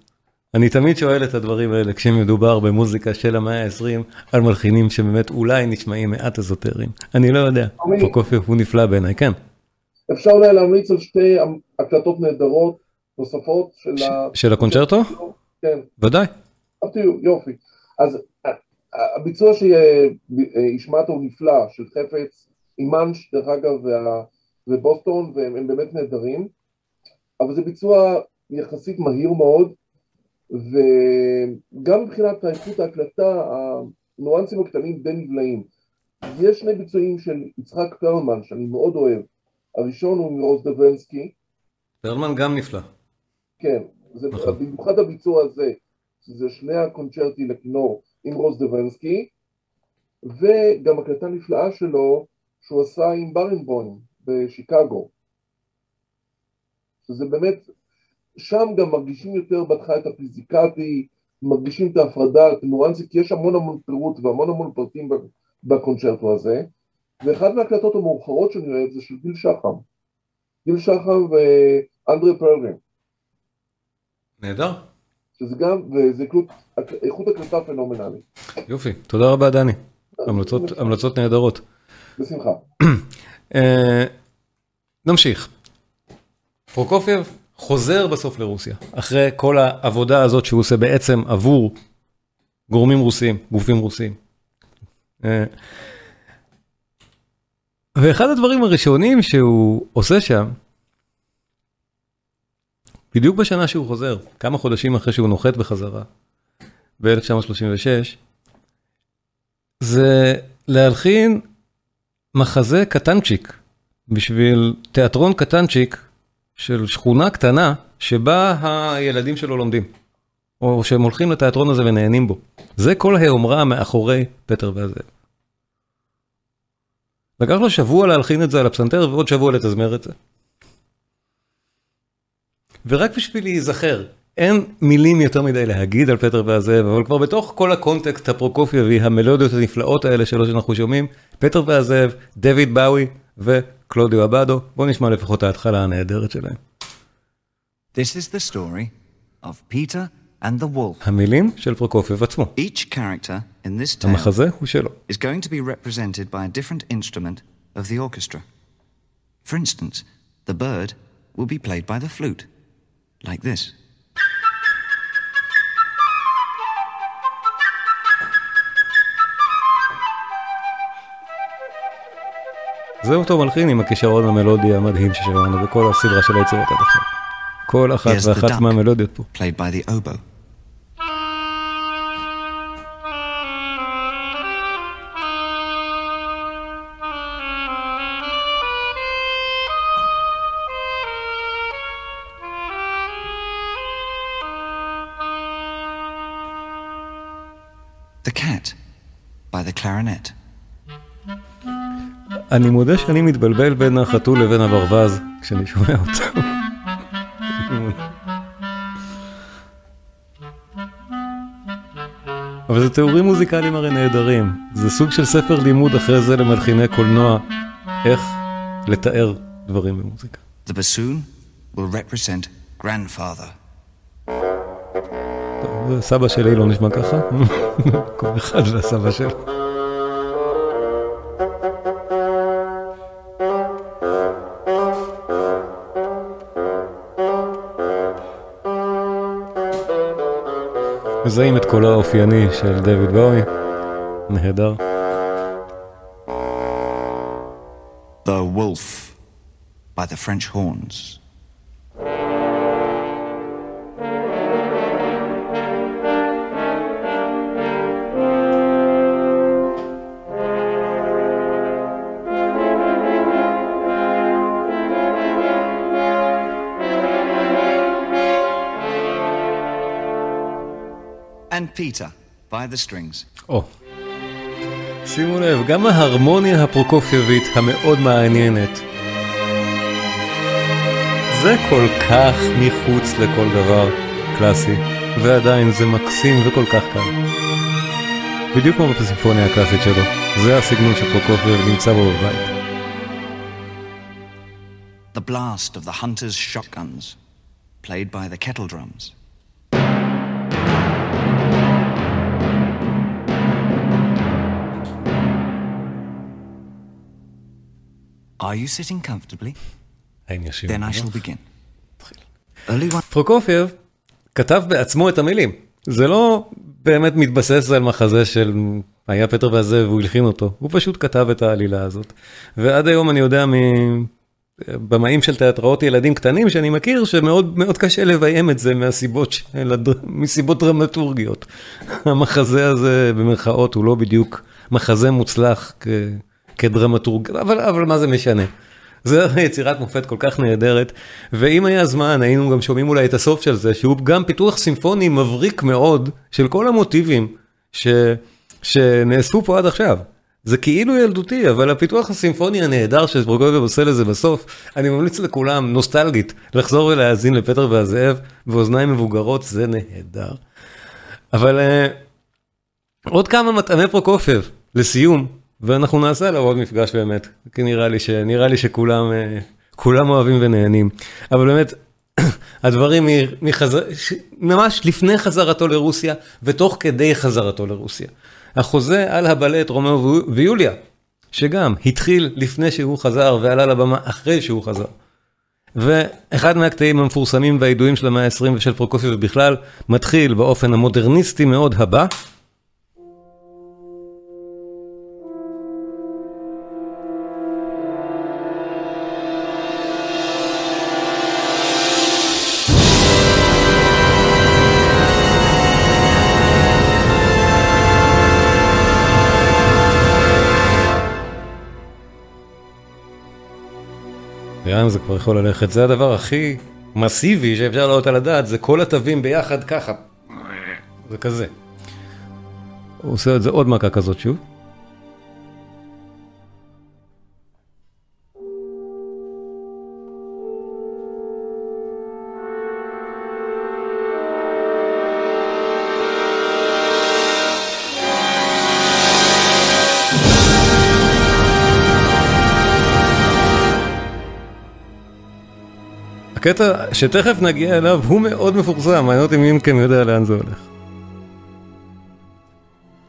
אני תמיד שואל את הדברים האלה כשמדובר במוזיקה של המאה ה-20 על מלחינים שבאמת אולי נשמעים מעט אזוטריים. אני לא יודע, פרוקופייב הוא נפלא בעיניי, כן. אפשר אולי להמליץ על שתי הקלטות נהדרות נוספות של ה... של הקונצ'רטו? כן. ודאי. יופי. אז הביצוע שהשמעת הוא נפלא, של חפץ, עם מאנש דרך אגב ובוסטון, והם באמת נהדרים, אבל זה ביצוע יחסית מהיר מאוד, וגם מבחינת איכות ההקלטה, הניואנסים הקטנים די נבלעים. יש שני ביצועים של יצחק פרלמן שאני מאוד אוהב, הראשון הוא מרוז דוונסקי. פרלמן גם נפלא. כן, זה נכון. במיוחד הביצוע הזה, שזה שני הקונצ'רטי לכינור עם רוז דוונסקי, וגם הקלטה נפלאה שלו שהוא עשה עם ברנבוים בשיקגו. שזה באמת, שם גם מרגישים יותר בהתחלה את הפיזיקלי, מרגישים את ההפרדה, את הניואנסים, כי יש המון המון פירוט והמון המון פרטים בקונצ'רטו הזה, ואחת מההקלטות המאוחרות שאני אוהב זה של גיל שחם. גיל שחם ואנדרי פרלגן. נהדר. שזה גם, וזה איכות הקלטה פנומנלית. יופי, תודה רבה דני, המלצות נהדרות. בשמחה. אה, נמשיך. פרוקופייב חוזר בסוף לרוסיה, אחרי כל העבודה הזאת שהוא עושה בעצם עבור גורמים רוסיים, גופים רוסיים. אה, ואחד הדברים הראשונים שהוא עושה שם, בדיוק בשנה שהוא חוזר, כמה חודשים אחרי שהוא נוחת בחזרה, ב-1936, זה להלחין מחזה קטנצ'יק, בשביל תיאטרון קטנצ'יק של שכונה קטנה, שבה הילדים שלו לומדים, או שהם הולכים לתיאטרון הזה ונהנים בו. זה כל האומרה מאחורי פטר והזאב. לקח לו שבוע להלחין את זה על הפסנתר ועוד שבוע לתזמר את זה. ורק בשביל להיזכר, אין מילים יותר מדי להגיד על פטר והזאב, אבל כבר בתוך כל הקונטקסט הפרוקופייבי, המלודיות הנפלאות האלה שלו שאנחנו שומעים, פטר והזאב, דויד בואי וקלאודיו אבאדו, בואו נשמע לפחות ההתחלה הנהדרת שלהם. This is the story of Peter and the wolf. המילים של פרוקופייב עצמו. Each character in this tale המחזה הוא שלו. is going to be represented by a different instrument of the orchestra. For instance, the bird will be played by the flute. Like this. זה אותו מלחין עם הכישרון המלודי המדהים ששמענו בכל הסדרה של היצירות עד עכשיו. כל אחת ואחת מהמלודיות פה. Played by the clarinet. אני מודה שאני מתבלבל בין החתול לבין הברווז כשאני שומע אותו. אבל זה תיאורים מוזיקליים הרי נהדרים. זה סוג של ספר לימוד אחרי זה למלחיני קולנוע, איך לתאר דברים במוזיקה. The bassoon will represent grandfather. סבא שלי לא נשמע ככה, כל אחד והסבא שלו. מזהים את קולו האופייני של דויד בואי, נהדר. The Wolf by the French Horns. Peter by the strings. או. שימו לב, גם ההרמוניה הפרוקופייבית המאוד מעניינת. זה כל כך מחוץ לכל דבר קלאסי, ועדיין זה מקסים וכל כך קל. בדיוק כמו בסימפוניה הקלאסית שלו, זה הסגנון שפרוקופייב נמצא בו בבית. The blast of the hunter's shotguns, played by the kettle drums. Are you sitting comfortably? האם ישיב? Then I shall begin. פרוקופייב כתב בעצמו את המילים. זה לא באמת מתבסס על מחזה של היה פטר והזאב והוא הלחין אותו, הוא פשוט כתב את העלילה הזאת. ועד היום אני יודע מבמאים של תיאטראות ילדים קטנים שאני מכיר שמאוד מאוד קשה לביים את זה מהסיבות של. מסיבות דרמטורגיות. המחזה הזה במרכאות הוא לא בדיוק מחזה מוצלח כ... כדרמטורג, אבל, אבל מה זה משנה. זו יצירת מופת כל כך נהדרת, ואם היה זמן היינו גם שומעים אולי את הסוף של זה, שהוא גם פיתוח סימפוני מבריק מאוד של כל המוטיבים ש... שנאספו פה עד עכשיו. זה כאילו ילדותי, אבל הפיתוח הסימפוני הנהדר שפרוקופייב עושה לזה בסוף, אני ממליץ לכולם, נוסטלגית, לחזור ולהאזין לפטר והזאב, באוזניים מבוגרות, זה נהדר. אבל אה, עוד כמה מטעמי פרוקופייב, לסיום, ואנחנו נעשה עליו עוד מפגש באמת, כי נראה לי, ש, נראה לי שכולם אה, כולם אוהבים ונהנים. אבל באמת, הדברים מחזר, ממש לפני חזרתו לרוסיה ותוך כדי חזרתו לרוסיה. החוזה על הבלט רומאו ויוליה, שגם התחיל לפני שהוא חזר ועלה לבמה אחרי שהוא חזר. ואחד מהקטעים המפורסמים והידועים של המאה ה-20 ושל פרוקופייב ובכלל, מתחיל באופן המודרניסטי מאוד הבא. לאן זה כבר יכול ללכת? זה הדבר הכי מסיבי שאפשר לעלות על הדעת, זה כל התווים ביחד ככה. זה כזה. הוא עושה את זה עוד מכה כזאת שוב. הקטע שתכף נגיע אליו הוא מאוד מפורסם, מעניין אותי מי מכם יודע לאן זה הולך.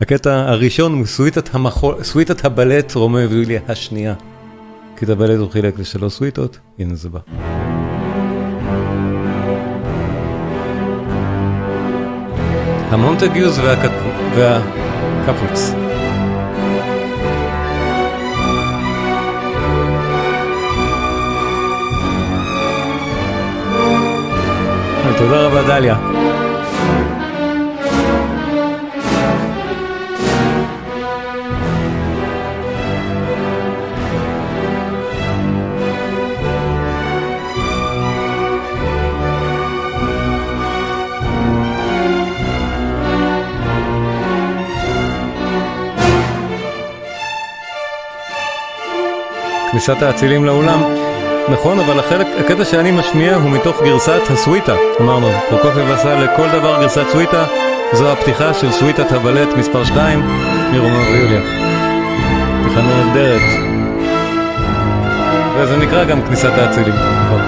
הקטע הראשון הוא סוויטת, המחול, סוויטת הבלט רומא ויוליה השנייה. כי את הבלט הוא חילק לשלוש סוויטות, הנה זה בא. המונטגיוס והקפליקס. תודה רבה דליה. כניסת האצילים לאולם. נכון, אבל החלק, הקטע שאני משמיע הוא מתוך גרסת הסוויטה. אמרנו, פרוקופייב עשה לכל דבר גרסת סוויטה, זו הפתיחה של סוויטת הבלט מספר 2 מרומאו ויוליה. פתיחה נהדרת. וזה נקרא גם כניסת האצילים. נכון.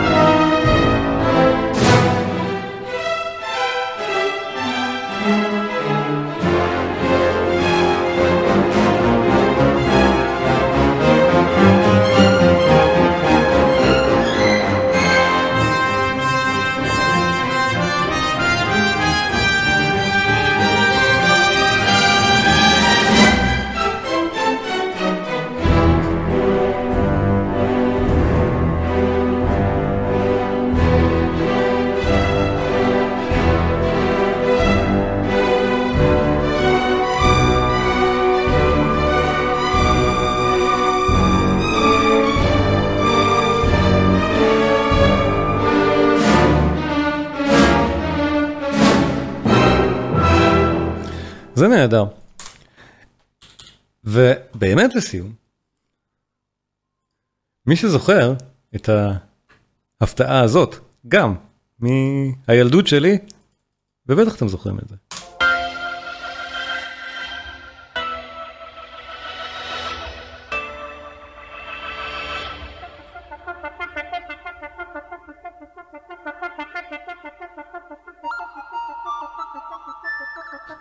מי שזוכר את ההפתעה הזאת, גם מהילדות שלי, ובטח אתם זוכרים את זה.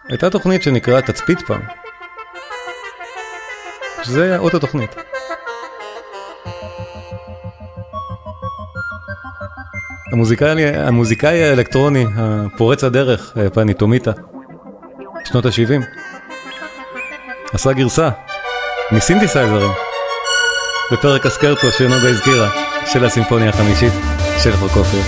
הייתה תוכנית שנקראה תצפית פעם. שזה היה אות התוכנית. המוזיקאי, המוזיקאי האלקטרוני הפורץ הדרך, אה, פניטומיטה, שנות ה-70, עשה גרסה מסינתסייזרים בפרק הסקרצו שנוגה הזכירה, של הסימפוניה החמישית של פרקופיה.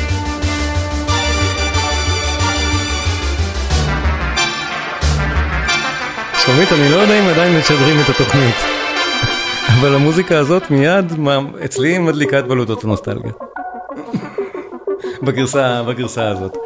שלומית, אני לא יודע אם עדיין משדרים את התוכנית, אבל המוזיקה הזאת מיד אצלי מדליקה את בלוטות הנוסטלגיה. בגרסה, הזאת.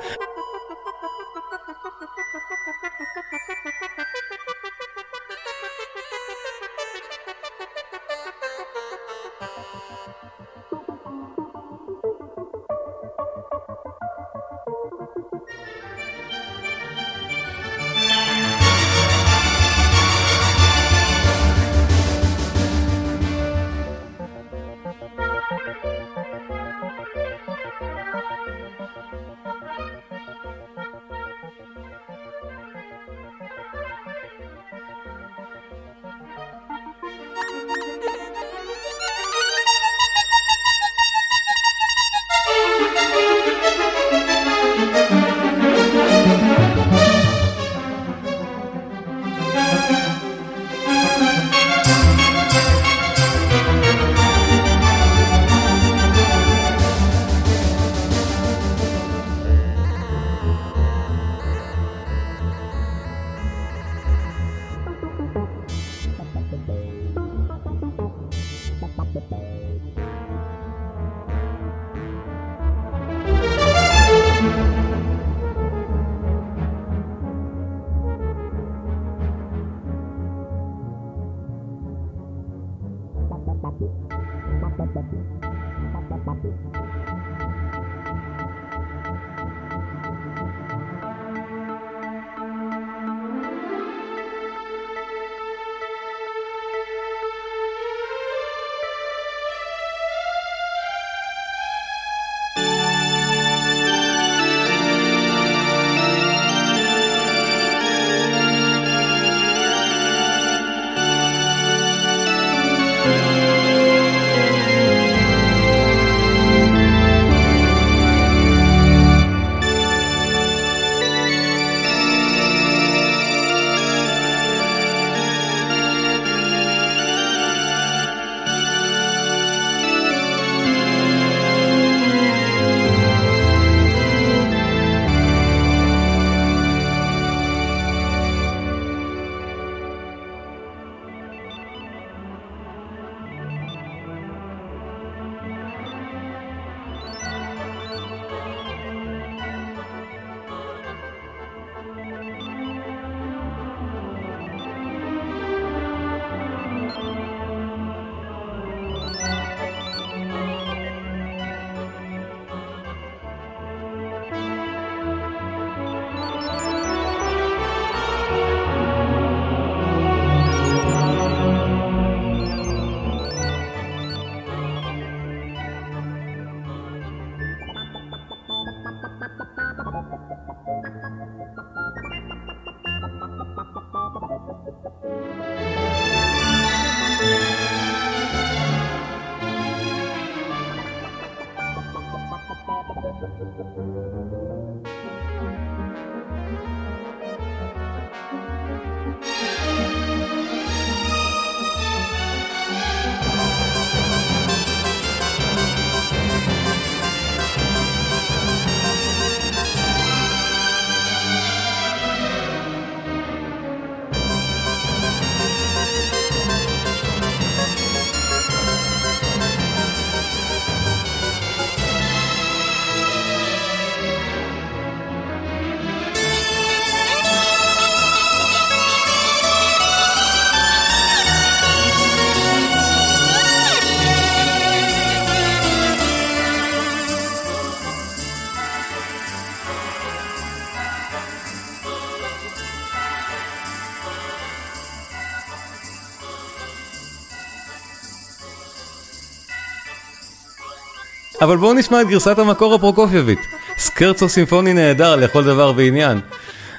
אבל בואו נשמע את גרסת המקור הפרוקופייבית. סקרצו סימפוני נהדר לכל דבר ועניין.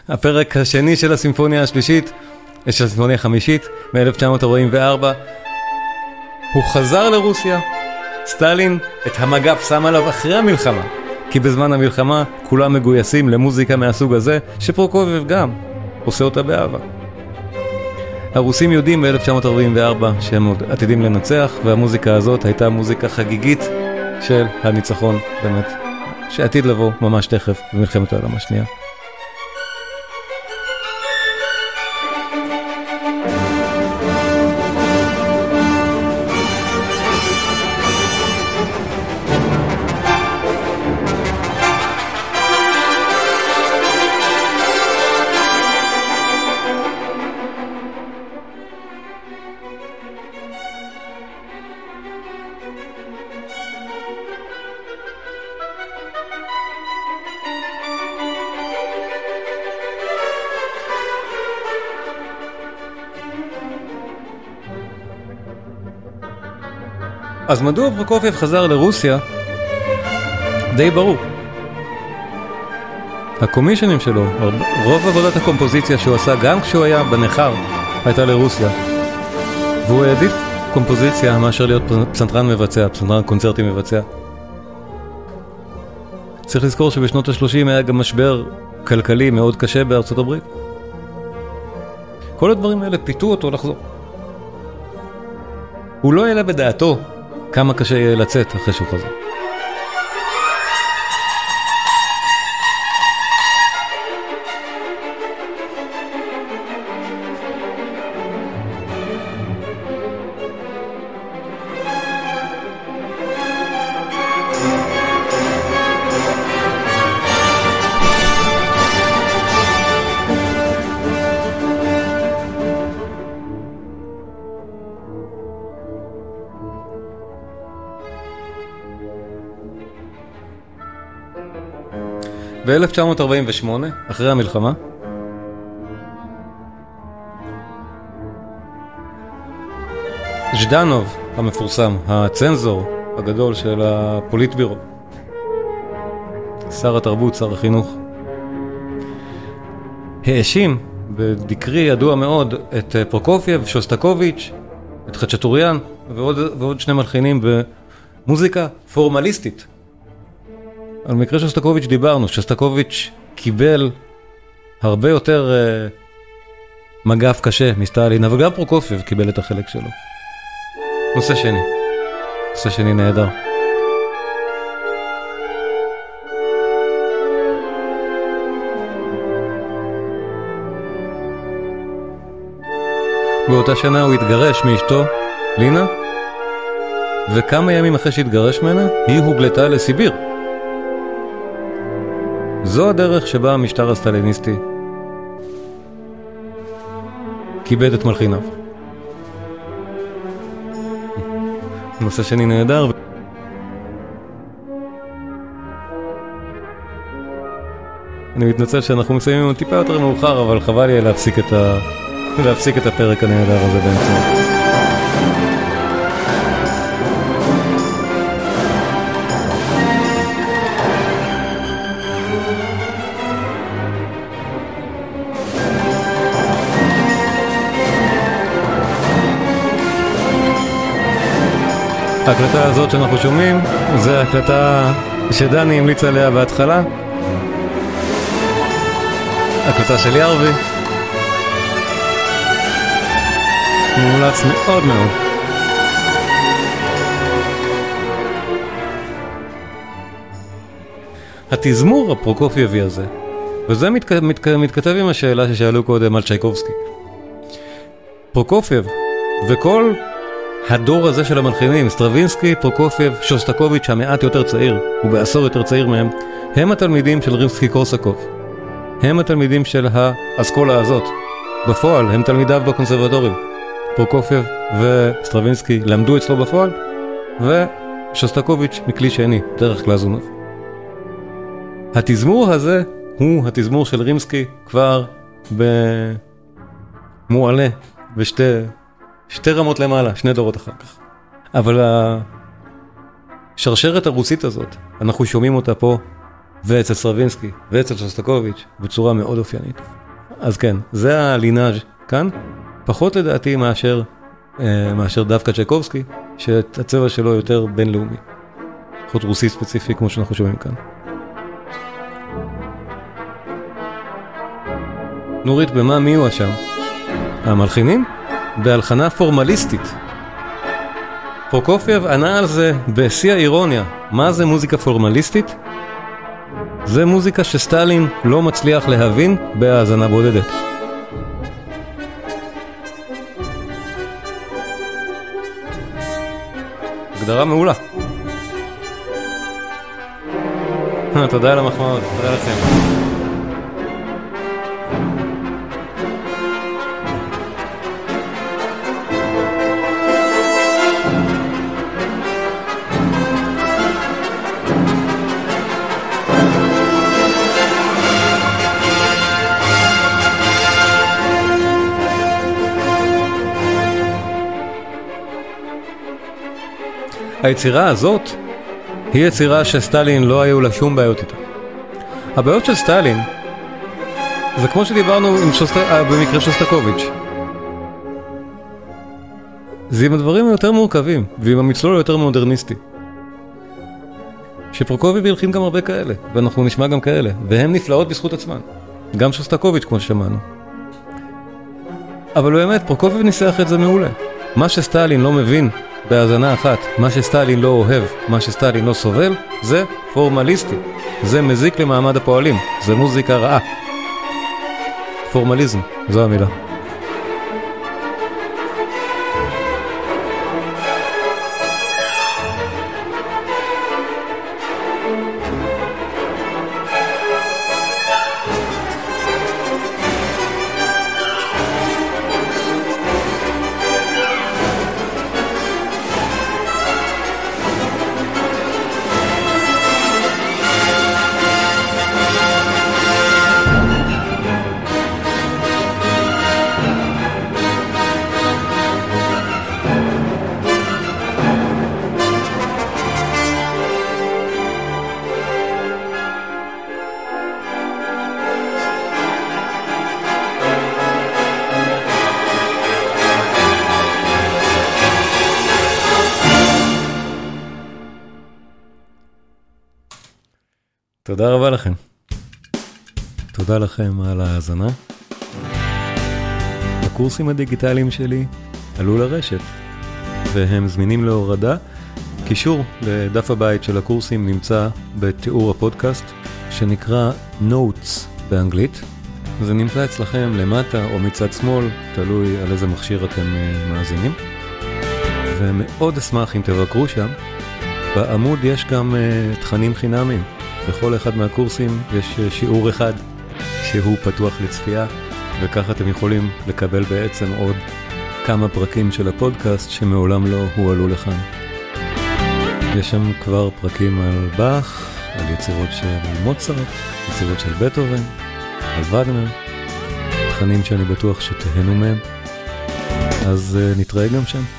הפרק השני של הסימפוניה השלישית, של הסימפוניה החמישית, מ-1944. הוא חזר לרוסיה, סטלין את המגף שם עליו אחרי המלחמה, כי בזמן המלחמה כולם מגויסים למוזיקה מהסוג הזה, שפרוקופייב גם עושה אותה באהבה. הרוסים יודעים ב-1944 שהם עתידים לנצח, והמוזיקה הזאת הייתה מוזיקה חגיגית של הניצחון, באמת, שעתיד לבוא ממש תכף במלחמת העולם השנייה. אז מדוע פרוקופייב חזר לרוסיה? די ברור. הקומישנים שלו, רוב עבודת הקומפוזיציה שהוא עשה גם כשהוא היה בנכר, הייתה לרוסיה. והוא העדיף קומפוזיציה מאשר להיות פסנתרן מבצע, פסנתרן קונצרטי מבצע. צריך לזכור שבשנות ה-30 היה גם משבר כלכלי מאוד קשה בארצות הברית. כל הדברים האלה פיתו אותו לחזור. הוא לא העלה בדעתו כמה קשה יהיה לצאת אחרי שהוא חזר. ב-1948, אחרי המלחמה, ז'דנוב המפורסם, הצנזור הגדול של הפוליטבירו, שר התרבות, שר החינוך, האשים ב decree ידוע מאוד את פרוקופייב, שוסטקוביץ', את חצ'טוריאן ועוד, ועוד שני מלחינים במוזיקה פורמליסטית. על מקרה שוסטקוביץ' דיברנו, שוסטקוביץ' קיבל הרבה יותר אה, מגף קשה מסטלין, אבל גם פרוקופייב קיבל את החלק שלו. נושא שני, נושא שני נהדר. באותה שנה הוא התגרש מאשתו, לינה, וכמה ימים אחרי שהתגרש ממנה, היא הוגלתה לסיביר. זו הדרך שבה המשטר הסטליניסטי כיבד את מלחיניו. נושא שני נהדר. אני מתנצל שאנחנו מסיימים טיפה יותר מאוחר, אבל חבל לי להפסיק את, ה... להפסיק את הפרק הנהדר הזה באמצעות. ההקלטה הזאת שאנחנו שומעים, זה הקלטה שדני המליץ עליה בהתחלה. הקלטה של ירבי. מומלץ מאוד מאוד. התזמור הפרוקופייבי הזה, וזה מת, מת, מתכתב עם השאלה ששאלו קודם על צ'ייקובסקי. פרוקופייב וכל הדור הזה של המלחינים, סטרווינסקי, פרוקופייב, שוסטקוביץ', המעט יותר צעיר, הוא בעשור יותר צעיר מהם, הם התלמידים של רימסקי קורסקוב. הם התלמידים של האסכולה הזאת. בפועל, הם תלמידיו בקונסרבטוריום. פרוקופייב וסטרווינסקי למדו אצלו בפועל, ושוסטקוביץ' מכלי שני, דרך גלזונוב. התזמור הזה הוא התזמור של רימסקי כבר במועלה בשתי שתי רמות למעלה, שני דורות אחר כך. אבל השרשרת הרוסית הזאת, אנחנו שומעים אותה פה, ואצל סרווינסקי, ואצל שוסטקוביץ', בצורה מאוד אופיינית. אז כן, זה הלינאז' כאן, פחות לדעתי מאשר, אה, מאשר דווקא צ'ייקובסקי, שהצבע שלו יותר בינלאומי. פחות רוסי ספציפי כמו שאנחנו שומעים כאן. נורית, במה מי הואשם? המלחינים? בהלחנה פורמליסטית. פרוקופייב ענה על זה בשיא האירוניה. מה זה מוזיקה פורמליסטית? זה מוזיקה שסטלין לא מצליח להבין בהאזנה בודדת. הגדרה מעולה. תודה על המחמאות, תודה לכם. היצירה הזאת היא יצירה שסטלין לא היו לה שום בעיות איתה. הבעיות של סטלין זה כמו שדיברנו עם שוסט... אה, במקרה שוסטקוביץ'. זה עם הדברים היותר מורכבים ועם המצלול היותר מודרניסטי. שפרוקוביב הלחין גם הרבה כאלה, ואנחנו נשמע גם כאלה, והן נפלאות בזכות עצמן. גם שוסטקוביץ' כמו ששמענו. אבל באמת, פרוקוביב ניסח את זה מעולה. מה שסטלין לא מבין בהאזנה אחת, מה שסטלין לא אוהב, מה שסטלין לא סובל, זה פורמליסטי. זה מזיק למעמד הפועלים, זה מוזיקה רעה. פורמליזם, זו המילה. לכם על ההאזנה. הקורסים הדיגיטליים שלי עלו לרשת, והם זמינים להורדה. קישור לדף הבית של הקורסים נמצא בתיאור הפודקאסט, שנקרא Notes באנגלית. זה נמצא אצלכם למטה או מצד שמאל, תלוי על איזה מכשיר אתם אה, מאזינים. ומאוד אשמח אם תבקרו שם. בעמוד יש גם uh, תכנים חינמיים. בכל אחד מהקורסים יש אה, שיעור אחד שהוא פתוח לצפייה, וככה אתם יכולים לקבל בעצם עוד כמה פרקים של הפודקאסט שמעולם לא הועלו לכאן. יש שם כבר פרקים על באך, על יצירות של מוצרט, יצירות של בטהובן, על וגנר, תכנים שאני בטוח שתהנו מהם, אז uh, נתראה גם שם.